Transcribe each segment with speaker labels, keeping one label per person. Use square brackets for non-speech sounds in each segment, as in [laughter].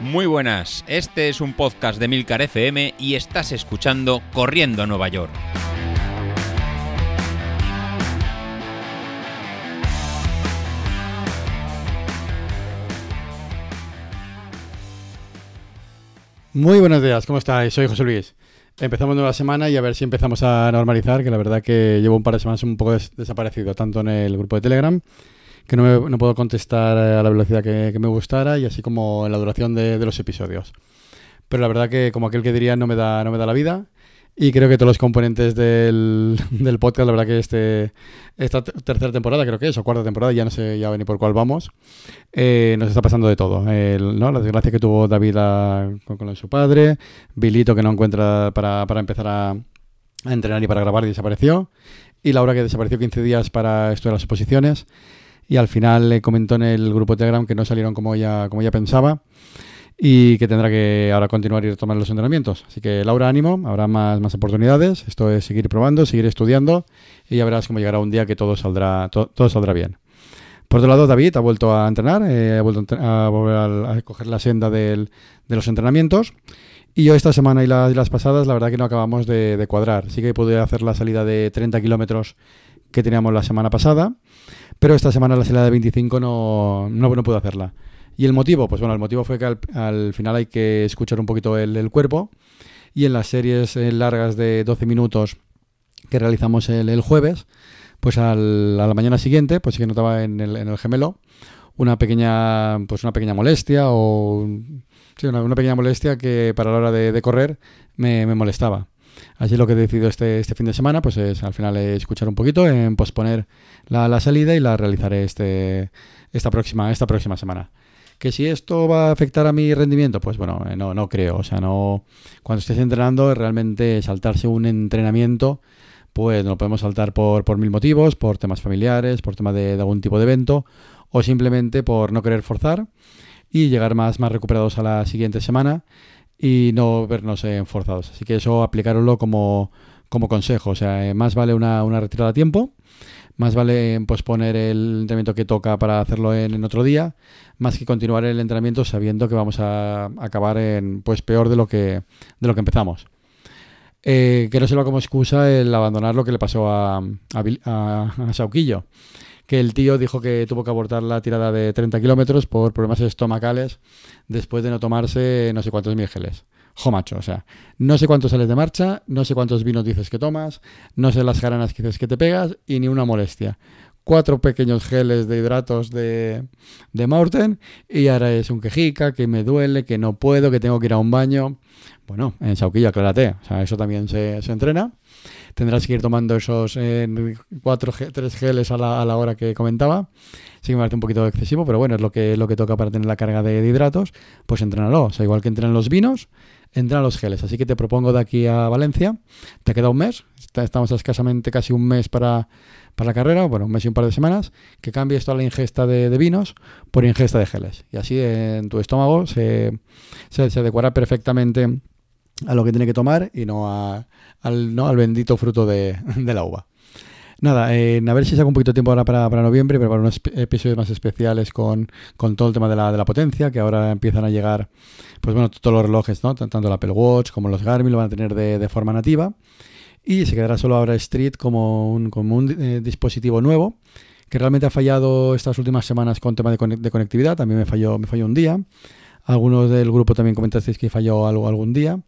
Speaker 1: Muy buenas, este es un podcast de Milcar FM y estás escuchando Corriendo a Nueva York.
Speaker 2: Muy buenos días, ¿cómo estáis? Soy José Luis. Empezamos nueva semana y a ver si empezamos a normalizar, que la verdad que llevo un par de semanas un poco des- desaparecido, tanto en el grupo de Telegram, que no, me- no puedo contestar a la velocidad que, que me gustara, y así como en la duración de, de los episodios. Pero la verdad que, como aquel que diría, no me da, no me da la vida. Y creo que todos los componentes del, [laughs] del podcast, la verdad que este, esta te- tercera temporada, creo que es, o cuarta temporada, ya no sé ya ni por cuál vamos, eh, nos está pasando de todo. El- ¿no? La desgracia que tuvo David a- con, con su padre, Bilito que no encuentra para, para empezar a, a entrenar y para grabar y desapareció, y Laura que desapareció 15 días para esto de las oposiciones, y al final le comentó en el grupo Telegram que no salieron como ella, como ella pensaba, y que tendrá que ahora continuar y retomar los entrenamientos. Así que Laura, ánimo, habrá más, más oportunidades, esto es seguir probando, seguir estudiando, y ya verás cómo llegará un día que todo saldrá, to- todo saldrá bien. Por otro lado, David ha vuelto a entrenar, eh, ha vuelto a, volver a, coger la senda del- de los entrenamientos. Y yo esta semana y y las pasadas, la verdad que no acabamos de, de cuadrar. Sí que pude hacer la salida de 30 kilómetros que teníamos la semana pasada, pero esta semana la salida de 25 no, no, no pude hacerla. ¿Y el motivo? Pues bueno, el motivo fue que al, al final hay que escuchar un poquito el, cuerpo. Y en las series eh, largas de 12 minutos que realizamos el, el jueves, pues al- a la mañana siguiente, pues sí que notaba en el, en el gemelo una pequeña, pues una pequeña molestia o sí, una, pequeña molestia que para la hora de, correr me molestaba. Así lo que he decidido este, este fin de semana, pues es al final escuchar un poquito, en posponer la, la salida y la realizaré este, esta, próxima, esta próxima semana. Que si esto va a afectar a mi rendimiento, pues bueno, eh, no, no creo. O sea, no. Cuando estés entrenando, realmente saltarse un entrenamiento, pues no lo podemos saltar por, por mil motivos, por temas familiares, por tema de, de algún tipo de evento, o simplemente por no querer forzar y llegar más, más recuperados a la siguiente semana y no vernos eh, forzados. Así que eso aplicároslo como, como consejo. O sea, eh, más vale una, una retirada a tiempo, más vale posponer el entrenamiento que toca para hacerlo en, otro día, más que continuar el entrenamiento sabiendo que vamos a acabar en pues peor de lo que, de lo que empezamos. Eh, que no sirva como excusa el abandonar lo que le pasó a, a, a- a Sauquillo. Que el tío dijo que tuvo que abortar la tirada de 30 kilómetros por problemas estomacales después de no tomarse no sé cuántos mil geles. Jo, macho, o sea, no sé cuántos sales de marcha, no sé cuántos vinos dices que tomas, no sé las jaranas que dices que te pegas y ni una molestia. Cuatro pequeños geles de hidratos de, de Maurten y ahora es un quejica, que me duele, que no puedo, que tengo que ir a un baño. Bueno, en Sauquillo, aclárate, o eso también se, se entrena. Tendrás que ir tomando esos eh, cuatro, tres geles a la, a la hora que comentaba. Sí que me parece un poquito excesivo, pero bueno, es lo que, lo que toca para tener la carga de, de hidratos. Pues entrénalo. O sea, igual que entrenan los vinos, entrenan los geles. Así que te propongo de aquí a Valencia. Te queda un mes. Estamos a escasamente casi un mes para, para la carrera. Bueno, un mes y un par de semanas. Que cambies toda la ingesta de, vinos por ingesta de geles. Y así en tu estómago se, se, adecuará perfectamente a lo que tiene que tomar y no a- al, ¿no? al bendito fruto de la uva. Nada, eh, a ver si saco un poquito de tiempo ahora para, para noviembre, pero para unos episodios más especiales con, con todo el tema de la, de la potencia, que ahora empiezan a llegar, pues bueno, todos los relojes, ¿no? Tanto el Apple Watch como los Garmin lo van a tener de, de forma nativa. Y se quedará solo ahora Street como un, como un eh, dispositivo nuevo, que realmente ha fallado estas últimas semanas con tema de, conec- de conectividad. También me falló, me falló un día. Algunos del grupo también comentasteis que falló algo algún día.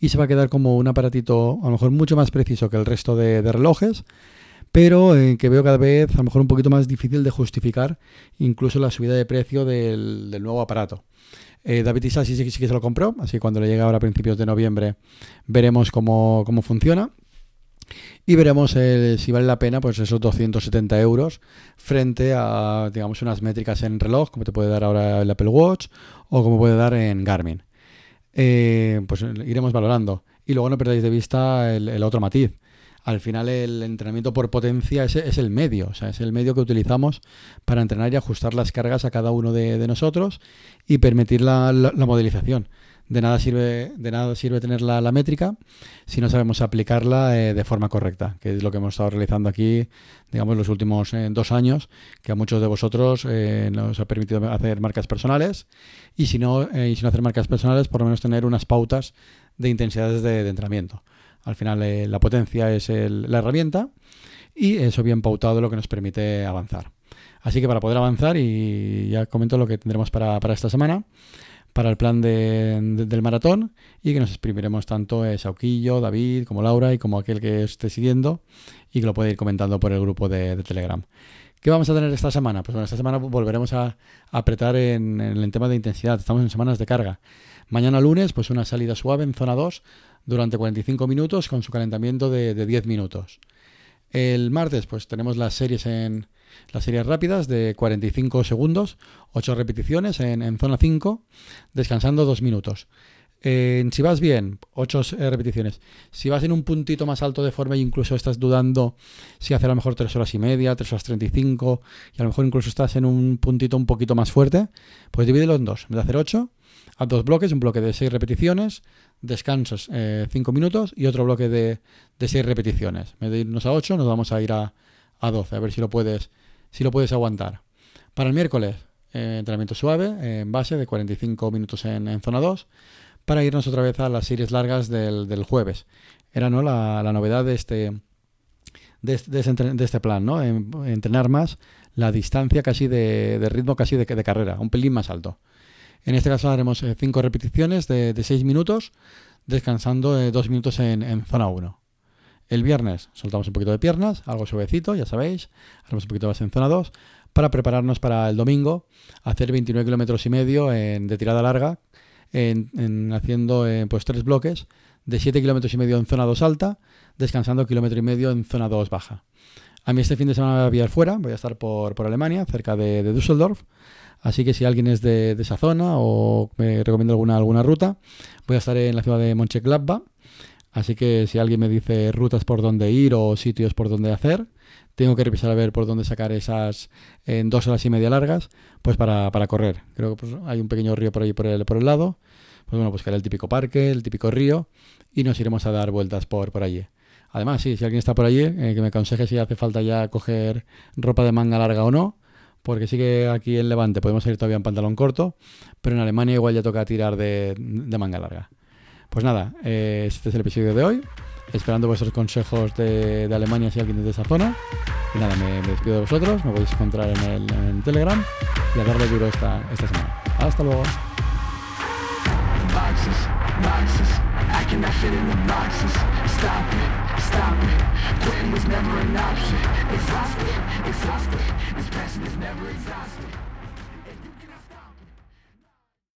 Speaker 2: Y se va a quedar como un aparatito a lo mejor mucho más preciso que el resto de, de relojes, pero eh, que veo cada vez a lo mejor un poquito más difícil de justificar incluso la subida de precio del, nuevo aparato. Eh, David Isa sí, sí, sí que se lo compró, así que cuando le llegue ahora a principios de noviembre veremos cómo, cómo funciona. Y veremos si vale la pena pues esos 270 euros frente a digamos unas métricas en reloj, como te puede dar ahora el Apple Watch o como puede dar en Garmin. Eh, pues iremos valorando. Y luego no perdáis de vista el otro matiz. Al final el entrenamiento por potencia es, el medio, o sea, es el medio que utilizamos para entrenar y ajustar las cargas a cada uno de, de nosotros y permitir la, la- la modelización. de nada sirve, de nada sirve tener la, métrica si no sabemos aplicarla eh, de forma correcta, que es lo que hemos estado realizando aquí, digamos, los últimos eh, dos años, que a muchos de vosotros eh, nos ha permitido hacer marcas personales y si no, y si no hacer marcas personales, por lo menos tener unas pautas de intensidades de, entrenamiento. Al final, la potencia es la herramienta y eso bien pautado lo que nos permite avanzar. Así que para poder avanzar, y ya comento lo que tendremos para, para esta semana, para el plan del maratón y que nos exprimiremos tanto eh, Sauquillo, David, como Laura y como aquel que esté siguiendo y que lo puede ir comentando por el grupo de, Telegram. ¿Qué vamos a tener esta semana? Pues bueno, esta semana volveremos a, apretar en, el tema de intensidad. Estamos en semanas de carga. Mañana lunes, pues una salida suave en zona 2 durante 45 minutos con su calentamiento de, de 10 minutos. El martes, pues tenemos las series en, las series rápidas de 45 segundos, 8 repeticiones en, zona 5, descansando 2 minutos. Si vas bien, 8 eh, repeticiones. Si vas en un puntito más alto de forma e incluso estás dudando si hacer a lo mejor 3 horas y media, 3 horas 35, y a lo mejor incluso estás en un puntito un poquito más fuerte, pues divídelo en dos. En vez de hacer 8, haz dos bloques, un bloque de 6 repeticiones, descansos 5 eh, minutos y otro bloque de, de 6 repeticiones. En vez de irnos a 8, nos vamos a ir a, a 12, a ver si lo puedes si lo puedes aguantar. Para el miércoles, eh, entrenamiento suave, en base de 45 minutos en, zona 2, para irnos otra vez a las series largas del, jueves. Era ¿no? la, novedad de este, de, este plan, ¿no? entrenar más la distancia casi de, ritmo casi de, carrera, un pelín más alto. En este caso haremos 5 eh, repeticiones de 6 minutos, descansando 2 eh, minutos en, en zona 1. El viernes soltamos un poquito de piernas, algo suavecito, ya sabéis. Haremos un poquito más en zona 2 para prepararnos para el domingo, hacer 29 kilómetros y medio de tirada larga, en, haciendo eh, pues tres bloques de 7 kilómetros y medio en zona 2 alta, descansando kilómetro y medio en zona 2 baja. A mí este fin de semana voy a ir fuera, voy a estar por, Alemania, cerca de, Düsseldorf. Así que si alguien es de, esa zona o me recomienda alguna, alguna ruta, voy a estar en la ciudad de Mönchengladbach Así que si alguien me dice rutas por donde ir o sitios por donde hacer, tengo que revisar a ver por dónde sacar esas en dos horas y media largas, pues para, correr. Creo que pues, hay un pequeño río por ahí por el, por el lado. Pues bueno, buscaré el típico parque, el típico río y nos iremos a dar vueltas por, por allí. Además, sí, si alguien está por allí, eh, que me aconseje si hace falta ya coger ropa de manga larga o no, porque sí que aquí en Levante podemos ir todavía en pantalón corto, pero en Alemania igual ya toca tirar de manga larga. Pues nada, eh, este es el episodio de hoy. Esperando vuestros consejos de, Alemania si alguien es de esa zona. Y nada, me, despido de vosotros. Me podéis encontrar en el Telegram y a darle duro esta, esta semana. Hasta luego.